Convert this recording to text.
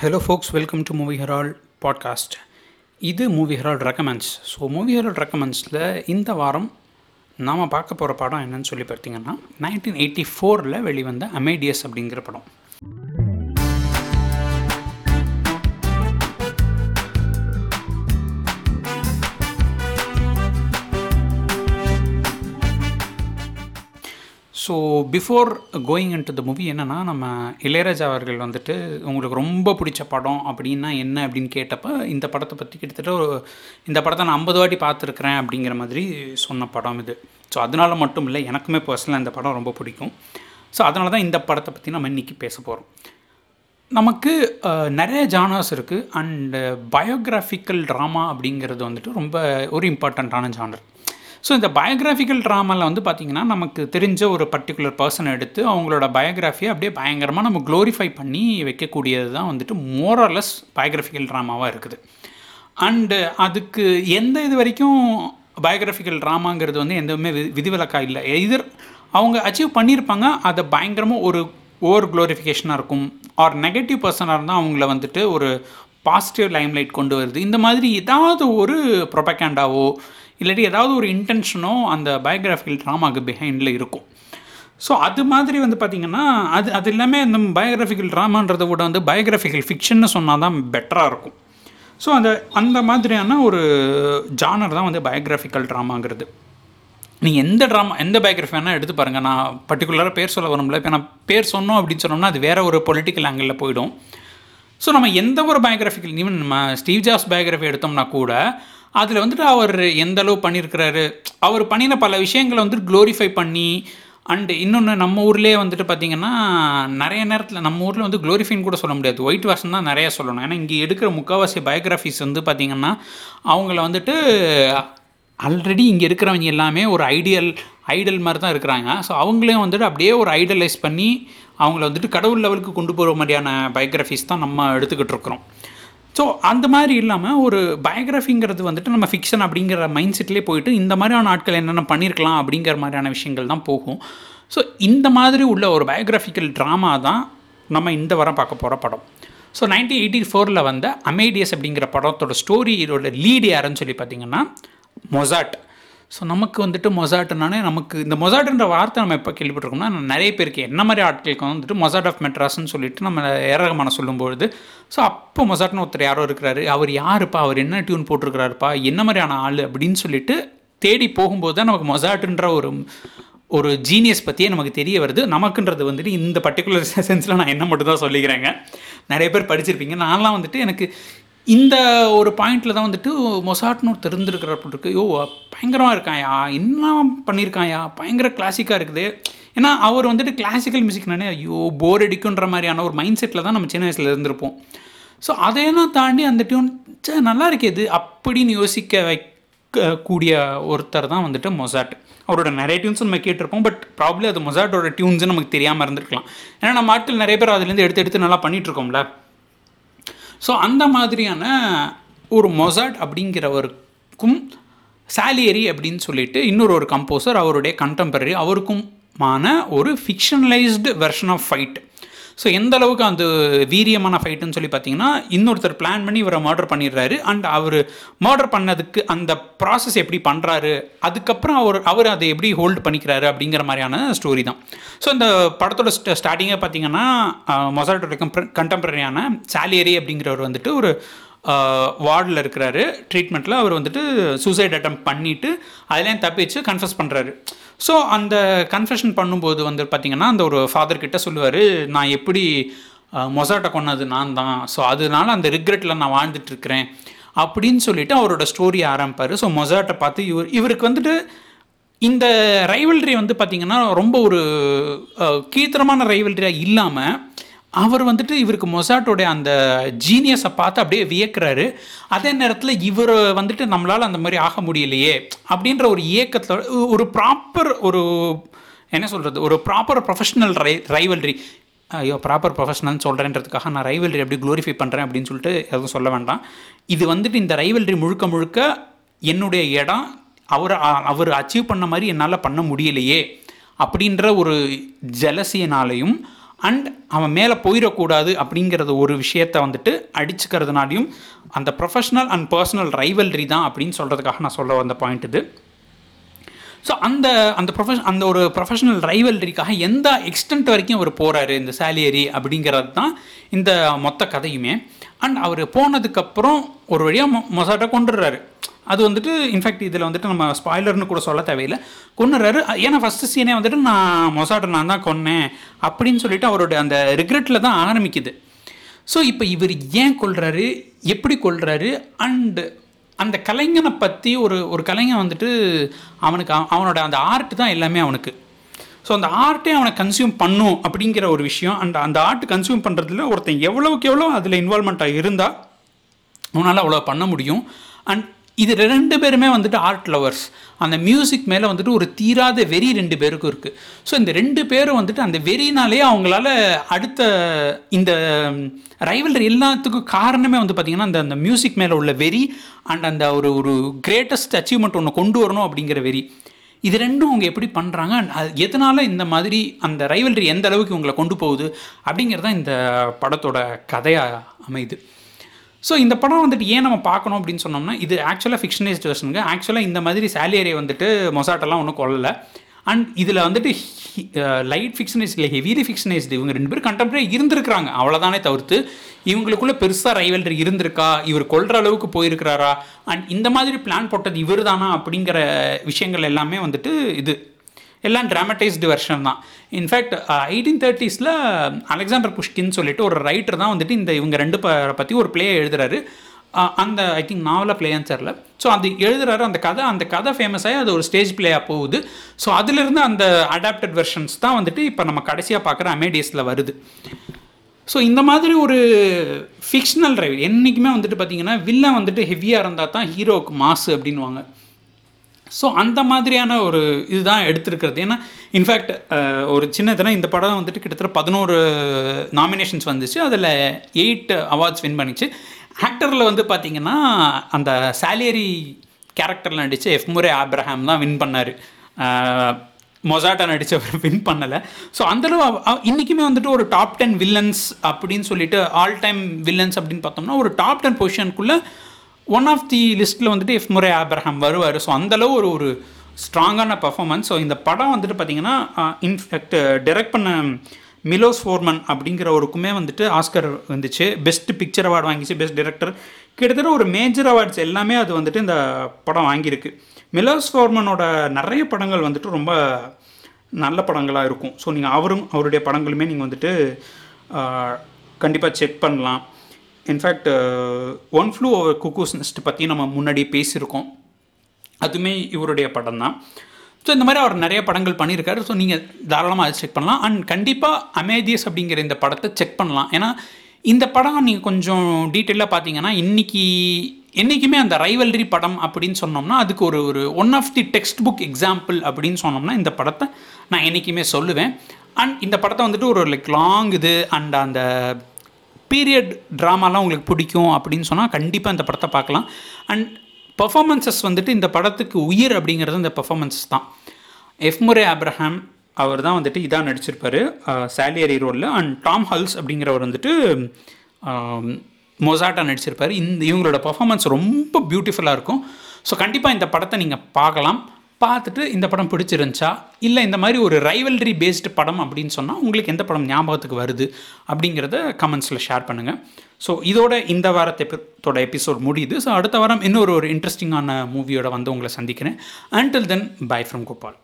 Hello folks welcome to Movie Herald podcast இது Movie Herald recommends so Movie Herald ரெக்கமெண்ட்ஸில் இந்த வாரம் நாம் பார்க்க போகிற படம் என்னன்னு சொல்லி பார்த்தீங்கன்னா நைன்டீன் எயிட்டி ஃபோரில் வெளிவந்த அமேடியஸ் அப்படிங்கிற படம். So before going into the movie என்னென்னா நம்ம இளையராஜா அவர்கள் வந்துட்டு உங்களுக்கு ரொம்ப பிடிச்ச படம் அப்படின்னா என்ன? அப்படின்னு கேட்டப்போ இந்த படத்தை பற்றி கிட்டத்தட்ட ஒரு இந்த படத்தை நான் ஐம்பது வாட்டி பார்த்துருக்குறேன் அப்படிங்கிற மாதிரி சொன்ன படம் இது. ஸோ அதனால மட்டும் இல்லை எனக்குமே பர்சனலாக இந்த படம் ரொம்ப பிடிக்கும். ஸோ அதனால தான் இந்த படத்தை பற்றி நம்ம இன்றைக்கி பேச போகிறோம் நமக்கு நிறைய ஜானர்ஸ் இருக்குது அண்டு பயோகிராஃபிக்கல் ட்ராமா அப்படிங்கிறது வந்துட்டு ரொம்ப ஒரு இம்பார்ட்டண்ட்டான ஜானர் ஸோ இந்த பயோகிராஃபிக்கல் ட்ராமாவில் வந்து பார்த்திங்கன்னா நமக்கு தெரிஞ்ச ஒரு பர்டிகுலர் பர்சனை எடுத்து அவங்களோட பயோகிராஃபியை அப்படியே பயங்கரமாக நம்ம க்ளோரிஃபை பண்ணி வைக்கக்கூடியது தான் வந்துட்டு மோரலஸ் பயோகிராஃபிக்கல் ட்ராமாவாக இருக்குது. அண்டு அதுக்கு எந்த இது வரைக்கும் பயோகிராஃபிக்கல் ட்ராமாங்கிறது வந்து எதுவுமே வி விதிவிலக்காக இல்லை. எதிர் அவங்க அச்சீவ் பண்ணியிருப்பாங்க அதை பயங்கரமாக ஒரு ஓவர் க்ளோரிஃபிகேஷனாக இருக்கும். ஆர் நெகட்டிவ் பர்சனாக இருந்தால் அவங்கள வந்துட்டு ஒரு பாசிட்டிவ் லைம்லைட் கொண்டு வருது. இந்த மாதிரி ஏதாவது ஒரு ப்ரொபகேண்டாவோ இல்லாட்டி ஏதாவது ஒரு இன்டென்ஷனோ அந்த பயோகிராஃபிக்கல் ட்ராமாவுக்கு பிஹைண்டில் இருக்கும். ஸோ அது மாதிரி வந்து பார்த்திங்கன்னா அது அது எல்லாமே இந்த பயோகிராஃபிக்கல் ட்ராமான்றதை விட வந்து பயோகிராஃபிக்கல் ஃபிக்ஷன்னு சொன்னால் தான் பெட்டராக இருக்கும். ஸோ அந்த அந்த மாதிரியான ஒரு ஜானர் தான் வந்து பயோகிராஃபிக்கல் ட்ராமாங்கிறது நீங்கள் எந்த ட்ராமா எந்த பயோகிராஃபி வேணால் எடுத்து பாருங்கள் நான் பர்டிகுலராக பேர் சொல்ல வரும்ல இப்போ நான் பேர் சொன்னோம் அப்படின்னு சொன்னோம்னா அது வேறு ஒரு பொலிட்டிக்கல் ஆங்கிளில் போயிடும். ஸோ நம்ம எந்த ஒரு பயோகிராஃபிக்கல் ஈவன் நம்ம ஸ்டீவ் ஜாப்ஸ் பயோகிராஃபி எடுத்தோம்னா கூட அதில் வந்துட்டு அவர் எந்த அளவு பண்ணியிருக்கிறாரு அவர் பண்ணின பல விஷயங்களை வந்துட்டு க்ளோரிஃபை பண்ணி அண்டு இன்னொன்று நம்ம ஊர்லேயே வந்துட்டு பார்த்திங்கன்னா நிறைய நேரத்தில் நம்ம ஊரில் வந்து க்ளோரிஃபைன்னு கூட சொல்ல முடியாது. ஒயிட் வாஷன் தான் நிறைய சொல்லணும். ஏன்னா இங்கே எடுக்கிற முக்கால்வாசி பயோகிராஃபிஸ் வந்து பார்த்திங்கன்னா அவங்கள வந்துட்டு ஆல்ரெடி இங்கே இருக்கிறவங்க எல்லாமே ஒரு ஐடியல் ஐடல் மாதிரி தான் இருக்கிறாங்க. ஸோ அவங்களையும் வந்துட்டு அப்படியே ஒரு ஐடலைஸ் பண்ணி அவங்கள வந்துட்டு கடவுள் லெவலுக்கு கொண்டு போகிற மாதிரியான பயோகிராஃபிஸ் தான் நம்ம எடுத்துக்கிட்டு இருக்கிறோம். ஸோ அந்த மாதிரி இல்லாமல் ஒரு பயோகிராஃபிங்கிறது வந்துட்டு நம்ம ஃபிக்ஷன் அப்படிங்கிற மைண்ட் செட்லேயே போயிட்டு இந்த மாதிரியான ஆட்கள் என்னென்ன பண்ணியிருக்கலாம் அப்படிங்கிற மாதிரியான விஷயங்கள் தான் போகும். ஸோ இந்த மாதிரி உள்ள ஒரு பயோகிராஃபிக்கல் ட்ராமா தான் நம்ம இந்த வாரம் பார்க்க போகிற படம். ஸோ நைன்டீன் எயிட்டி ஃபோரில் வந்த அமேடியஸ் அப்படிங்கிற படத்தோட ஸ்டோரி இதோட லீடு யாருன்னு சொல்லி பார்த்தீங்கன்னா மொசாட் ஸோ நமக்கு வந்துட்டு மொசாட்டுனானே நமக்கு இந்த மொசாட்டுன்ற வார்த்தை நம்ம எப்போ கேள்விப்பட்டிருக்கோம்னா நிறைய பேருக்கு என்ன மாதிரி ஆட்களுக்கு வந்துட்டு மொசாட் ஆஃப் மெட்ராஸ்ன்னு சொல்லிட்டு நம்ம ஏரகமான சொல்லும்பொழுது ஸோ அப்போ மொசாட்னு ஒருத்தர் யாரோ இருக்கிறாரு அவர் யாருப்பா அவர் என்ன டியூன் போட்டிருக்கிறாருப்பா என்ன மாதிரியான ஆள் அப்படின்னு சொல்லிட்டு தேடி போகும்போது தான் நமக்கு மொசாட்டுன்ற ஒரு ஒரு ஜீனியஸ் பற்றியே நமக்கு தெரிய வருது. நமக்குன்றது வந்துட்டு இந்த பர்டிகுலர் சென்ஸில் நான் என்ன மட்டும் தான் சொல்லிக்கிறேங்க. நிறைய பேர் படிச்சிருப்பீங்க. நான்லாம் வந்துட்டு எனக்கு இந்த ஒரு பாயிண்டில் தான் வந்துட்டு மொசாட்னு ஒருத்தர் இருந்திருக்கிறப்ப யோ பயங்கரமாக இருக்காயா என்ன பண்ணியிருக்காயா பயங்கர கிளாசிக்காக இருக்குது. ஏன்னா அவர் வந்துட்டு கிளாசிக்கல் மியூசிக்னாலே ஐயோ போர் அடிக்குன்ற மாதிரியான ஒரு மைண்ட் செட்டில் தான் நம்ம சின்ன வயசில் இருந்திருப்போம். ஸோ அதையெல்லாம் தாண்டி அந்த டியூன் சே நல்லா இருக்கே இது. அப்படின்னு யோசிக்க வைக்க கூடிய ஒருத்தர் தான் வந்துட்டு மொசாட். அவரோட நிறைய டியூன்ஸும் நம்ம கேட்டிருப்போம். பட் ப்ராப்ளி அது மொசாட்டோட டியூன்ஸ் நமக்கு தெரியாமல் இருந்திருக்கலாம். ஏன்னா நம்ம ஆட்கள் நிறைய பேர் அதுலேருந்து எடுத்து எடுத்து நல்லா பண்ணிகிட்ருக்கோம்ல இருக்கோம்ல. ஸோ அந்த மாதிரியான ஒரு மொசாட் அப்படிங்கிறவருக்கும் சாலியரி அப்படின்னு சொல்லிட்டு இன்னொரு ஒரு கம்போசர் அவருடைய கண்டெம்பரரி அவருக்குமான ஒரு fictionalised version of fight so எந்த அளவுக்கு அந்த வீரியமான ஃபைட்டுன்னு சொல்லி பார்த்தீங்கன்னா இன்னொருத்தர் பிளான் பண்ணி இவரை மர்டர் பண்ணிடுறாரு. அண்ட் அவர் மர்டர் பண்ணதுக்கு அந்த ப்ராசஸ் எப்படி பண்ணுறாரு அதுக்கப்புறம் அவர் அவர் அதை எப்படி ஹோல்டு பண்ணிக்கிறாரு அப்படிங்கிற மாதிரியான ஸ்டோரி தான். ஸோ இந்த படத்தோட ஸ்டார்டிங்கே பார்த்தீங்கன்னா மொசாட்டோட கண்டெம்பரரியான சாலியரி அப்படிங்கிறவர் வந்துட்டு ஒரு வார்டில் இருக்கிறாரு. ட்ரீட்மெண்ட்டில் அவர் வந்துட்டு சூசைட் அட்டம் பண்ணிவிட்டு அதுலேயும் தப்பிச்சு கன்ஃபஸ் பண்ணுறாரு ஸோ அந்த கன்ஃபெஷன் பண்ணும்போது வந்து பார்த்திங்கன்னா அந்த ஒரு ஃபாதர்கிட்ட சொல்லுவார் நான் எப்படி மொசாட்டை கொன்னது நான் தான். ஸோ அதனால அந்த ரிக்ரெட்டில் நான் வாழ்ந்துட்டுருக்கிறேன் அப்படின்னு சொல்லிட்டு அவரோட ஸ்டோரி ஆரம்பிப்பார். ஸோ மொசாட்டை பார்த்து இவர் இவருக்கு வந்துட்டு இந்த ரைவல்ரி வந்து பார்த்திங்கன்னா ரொம்ப ஒரு அஹ், கீழ்த்தரமான ரைவல்ரியாக இல்லாமல் அவர் வந்துட்டு இவருக்கு மொசாட்டோடைய அந்த ஜீனியஸை பார்த்து அப்படியே வியக்கிறாரு. அதே நேரத்தில் இவர் வந்துட்டு நம்மளால் அந்த மாதிரி ஆக முடியலையே அப்படின்ற ஒரு இயக்கத்தில் ஒரு ப்ராப்பர் ஒரு என்ன சொல்கிறது ஒரு ப்ராப்பர் ப்ரொஃபஷனல் ரை ரைவல்ரி ஐயோ ப்ராப்பர் ப்ரொஃபஷனல்னு சொல்கிறேன்றதுக்காக நான் ரைவல்ரி அப்படி க்ளோரிஃபை பண்ணுறேன் அப்படின்னு சொல்லிட்டு எதுவும் சொல்ல வேண்டாம். இது வந்துட்டு இந்த ரைவல்ரி முழுக்க முழுக்க என்னுடைய இடம் அவர் அவர் அச்சீவ் பண்ண மாதிரி என்னால் பண்ண முடியலையே அப்படின்ற ஒரு ஜலசியனாலையும் அண்ட் அவன் மேலே போயிடக்கூடாது அப்படிங்கிறது ஒரு விஷயத்த வந்துட்டு அடிச்சுக்கிறதுனாலையும் அந்த ப்ரொஃபஷ்னல் அண்ட் பர்சனல் ரைவல்ரி தான் அப்படின்னு சொல்கிறதுக்காக நான் சொல்ல வந்த பாயிண்ட் இது. ஸோ அந்த அந்த ப்ரொஃபஷன் அந்த ஒரு ப்ரொஃபஷனல் ரைவல்ரிக்காக எந்த எக்ஸ்டென்ட் வரைக்கும் அவர் போகிறாரு இந்த சேலியரி அப்படிங்கிறது தான் இந்த மொத்த கதையுமே. அண்ட் அவர் போனதுக்கப்புறம் ஒரு வழியாக மொ மொசாட்டை கொண்டுடுறாரு. அது வந்துட்டு இன்ஃபேக்ட் இதில் வந்துட்டு நம்ம ஸ்பாய்லர்னு கூட சொல்ல தேவையில்லை. கொன்னுறாரு. ஏன்னா ஃபஸ்ட்டு சீனே வந்துட்டு நான் மொசாட்டை நான் தான் கொன்னேன் அப்படின்னு சொல்லிட்டு அவரோட அந்த ரிக்ரெட்டில் தான் ஆரம்பிக்குது. ஸோ இப்போ இவர் ஏன் கொள்கிறாரு எப்படி கொள்கிறாரு அண்டு அந்த கலைஞனை பற்றி ஒரு ஒரு கலைஞன் வந்துட்டு அவனுக்கு அவ- அவனோட அந்த ஆர்ட் தான் எல்லாமே அவனுக்கு. ஸோ அந்த ஆர்ட்டே அவனை கன்சியூம் பண்ணும் அப்படிங்கிற ஒரு விஷயம். அண்ட் அந்த ஆர்ட் கன்சியூம் பண்ணுறதுல ஒருத்தன் எவ்வளவுக்கு எவ்வளோ அதில் இன்வால்மெண்ட்டாக இருந்தால் அவனால் அவ்வளோ பண்ண முடியும். அண்ட் இது ரெண்டு பேருமே வந்துட்டு ஆர்ட் லவர்ஸ் அந்த மியூசிக் மேலே வந்துட்டு ஒரு தீராத வெறி ரெண்டு பேருக்கும் இருக்குது ஸோ இந்த ரெண்டு பேரும் வந்துட்டு அந்த வெறினாலே அவங்களால அடுத்த இந்த ரைவல்ரி எல்லாத்துக்கும் காரணமே வந்து பார்த்திங்கன்னா அந்த அந்த மியூசிக் மேலே உள்ள வெறி அண்ட் அந்த ஒரு ஒரு கிரேட்டஸ்ட் அச்சீவ்மெண்ட் ஒன்று கொண்டு வரணும் அப்படிங்கிற வெறி. இது ரெண்டும் அவங்க எப்படி பண்ணுறாங்க அண்ட் அது எதனால் இந்த மாதிரி அந்த ரைவல்ரி எந்த அளவுக்கு இவங்களை கொண்டு போகுது? அப்படிங்கிறது தான் இந்த படத்தோட கதையாக அமையுது. ஸோ இந்த படம் வந்துட்டு ஏன் நம்ம பார்க்கணும் அப்படின்னு சொன்னோம்னா இது ஆக்சுவலாக ஃபிக்ஷனைஸ்ட் வெர்ஷனுங்க ஆக்சுவலாக இந்த மாதிரி சாலியரை வந்துட்டு மொசாட்டெல்லாம் ஒன்றும் கொள்ளலை அண்ட் இதில் வந்துட்டு லைட் ஃபிக்ஷனைஸ் இல்லை ஹெவிலி ஃபிக்ஷனைஸ்டு இவங்க ரெண்டு பேரும் கண்டெம்பரரி இருந்திருக்கிறாங்க. அவ்வளோதானே தவிர்த்து இவங்களுக்குள்ளே பெருசாக ரைவல்ரி இருந்திருக்கா? இவர் கொள்கிற அளவுக்கு போயிருக்கிறாரா? அண்ட் இந்த மாதிரி பிளான் போட்டது இவர் தானா அப்படிங்கிற விஷயங்கள் எல்லாமே வந்துட்டு இது. எல்லாம் ட்ராமடைஸ்டு வெர்ஷன் தான். இன்ஃபேக்ட் எயிட்டீன் தேர்ட்டிஸில் அலெக்சாண்டர் புஷ்கின் சொல்லிட்டு ஒரு ரைட்டர் தான் வந்துட்டு இந்த இவங்க ரெண்டு ப பற்றி ஒரு பிளே எழுதுறாரு. Uh, அந்த ஐ திங்க் நாவலாக பிளேயான்னு தெரில ஸோ அது எழுதுறாரு அந்த கதை அந்த கதை ஃபேமஸ் ஆகி அது ஒரு ஸ்டேஜ் பிளேயாக போகுது. ஸோ அதிலிருந்து அந்த அடாப்டட் வெர்ஷன்ஸ் தான் வந்துட்டு இப்போ நம்ம கடைசியாக பார்க்குற அமேடியஸில் வருது. ஸோ இந்த மாதிரி ஒரு ஃபிக்ஷனல் ரைவ் என்றைக்குமே வந்துட்டு பார்த்தீங்கன்னா வில்லன் வந்துட்டு ஹெவியாக இருந்தால் தான் ஹீரோவுக்கு மாசு அப்படின்வாங்க ஸோ அந்த மாதிரியான ஒரு இதுதான் எடுத்திருக்கிறது. ஏன்னா இன்ஃபேக்ட் ஒரு சின்ன இந்த படம் வந்துட்டு கிட்டத்தட்ட பதினோரு நாமினேஷன்ஸ் வந்துச்சு. அதில் எயிட் அவார்ட்ஸ் வின் பண்ணிச்சு. ஆக்டரில் வந்து பார்த்திங்கன்னா அந்த சாலியரி கேரக்டரில் நடித்த எஃப்முரே ஆப்ரஹாம் தான் வின் பண்ணார். மொசாட்டா நடித்தவர் வின் பண்ணலை. ஸோ அந்தளவு இன்றைக்குமே வந்துட்டு ஒரு டாப் டென் வில்லன்ஸ் அப்படின்னு சொல்லிட்டு ஆல் டைம் வில்லன்ஸ் அப்படின்னு பார்த்தோம்னா ஒரு டாப் டென் பொசிஷனுக்குள்ளே ஒன் ஆஃப் தி லிஸ்ட்டில் வந்துட்டு எஃப் முறை ஆப்ரஹாம் வருவார். ஸோ அந்தளவு ஒரு ஒரு ஸ்ட்ராங்கான பர்ஃபாமன்ஸ் ஸோ இந்த படம் வந்துட்டு பார்த்தீங்கன்னா இன்ஃபேக்ட் டைரக்ட் பண்ண மிலோஸ் ஃபோர்மன் அப்படிங்கிறவருக்குமே வந்துட்டு ஆஸ்கர் வந்துச்சு. பெஸ்ட் பிக்சர் அவார்டு வாங்கிச்சு. பெஸ்ட் டிரெக்டர் கிட்டத்தட்ட ஒரு மேஜர் அவார்ட்ஸ் எல்லாமே அது வந்துட்டு இந்த படம் வாங்கியிருக்கு. மிலோஸ் ஃபோர்மனோட நிறைய படங்கள் வந்துட்டு ரொம்ப நல்ல படங்களாக இருக்கும். ஸோ நீங்கள் அவரும் அவருடைய படங்களுமே நீங்கள் வந்துட்டு கண்டிப்பாக செக் பண்ணலாம். In fact One Flew Over Cuckoo's Nest பற்றி நம்ம முன்னாடி பேசியிருக்கோம். அதுவுமே இவருடைய படம் தான் ஸோ இந்த மாதிரி அவர் நிறைய படங்கள் பண்ணியிருக்காரு. ஸோ நீங்கள் தாராளமாக அதை செக் பண்ணலாம். அண்ட் கண்டிப்பாக அமேதியஸ் அப்படிங்கிற இந்த படத்தை செக் பண்ணலாம். ஏன்னா இந்த படம் நீங்கள் கொஞ்சம் டீட்டெயிலாக பார்த்தீங்கன்னா இன்றைக்கி என்றைக்குமே அந்த ரைவல்ரி படம் அப்படின்னு சொன்னோம்னா அதுக்கு ஒரு ஒரு one of the textbook example அப்படின்னு சொன்னோம்னா இந்த படத்தை நான் என்றைக்குமே சொல்லுவேன். அண்ட் இந்த படத்தை வந்துட்டு ஒரு லைக் லாங் இது அண்ட் அந்த பீரியட் ட்ராமாலாம் உங்களுக்கு பிடிக்கும் அப்படின்னு சொன்னால் கண்டிப்பாக இந்த படத்தை பார்க்கலாம். அண்ட் பர்ஃபாமன்சஸ் வந்துட்டு இந்த படத்துக்கு உயிர் அப்படிங்கிறது இந்த பெர்ஃபார்மன்ஸ் தான். எஃப் முரே ஆப்ரஹாம் அவர் தான் வந்துட்டு இதாக நடிச்சிருப்பார். சாலியரி ரோலில் அண்ட் டாம் ஹல்ஸ் அப்படிங்கிறவர் வந்துட்டு மொசாட்டா நடிச்சிருப்பார். இந்த இவங்களோட பர்ஃபாமன்ஸ் ரொம்ப பியூட்டிஃபுல்லாக இருக்கும். ஸோ கண்டிப்பாக இந்த படத்தை நீங்கள் பார்க்கலாம். பார்த்துட்டு இந்த படம் பிடிச்சிருந்துச்சா? இல்லை இந்த மாதிரி ஒரு ரைவல்ரி பேஸ்டு படம் அப்படின்னு சொன்னால் உங்களுக்கு எந்த படம் ஞாபகத்துக்கு வருது அப்படிங்கிறத கமெண்ட்ஸில் ஷேர் பண்ணுங்கள் ஸோ இதோட இந்த வாரத்தோட எபிசோட் முடியுது. ஸோ அடுத்த வாரம் இன்னொரு ஒரு இன்ட்ரெஸ்டிங்கான மூவியோட வந்து உங்களை சந்திக்கிறேன். Until then bye from Gopal